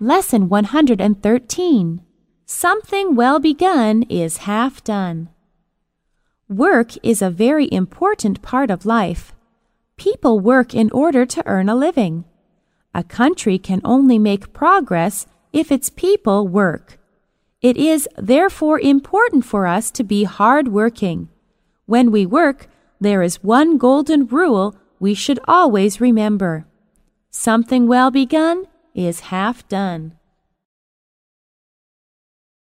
Lesson 113 Something well begun is half done. Work is a very important part of life. People work in order to earn a living. A country can only make progress if its people work. It is therefore important for us to be hard working. When we work, there is one golden rule we should always remember. Something well begun is half done.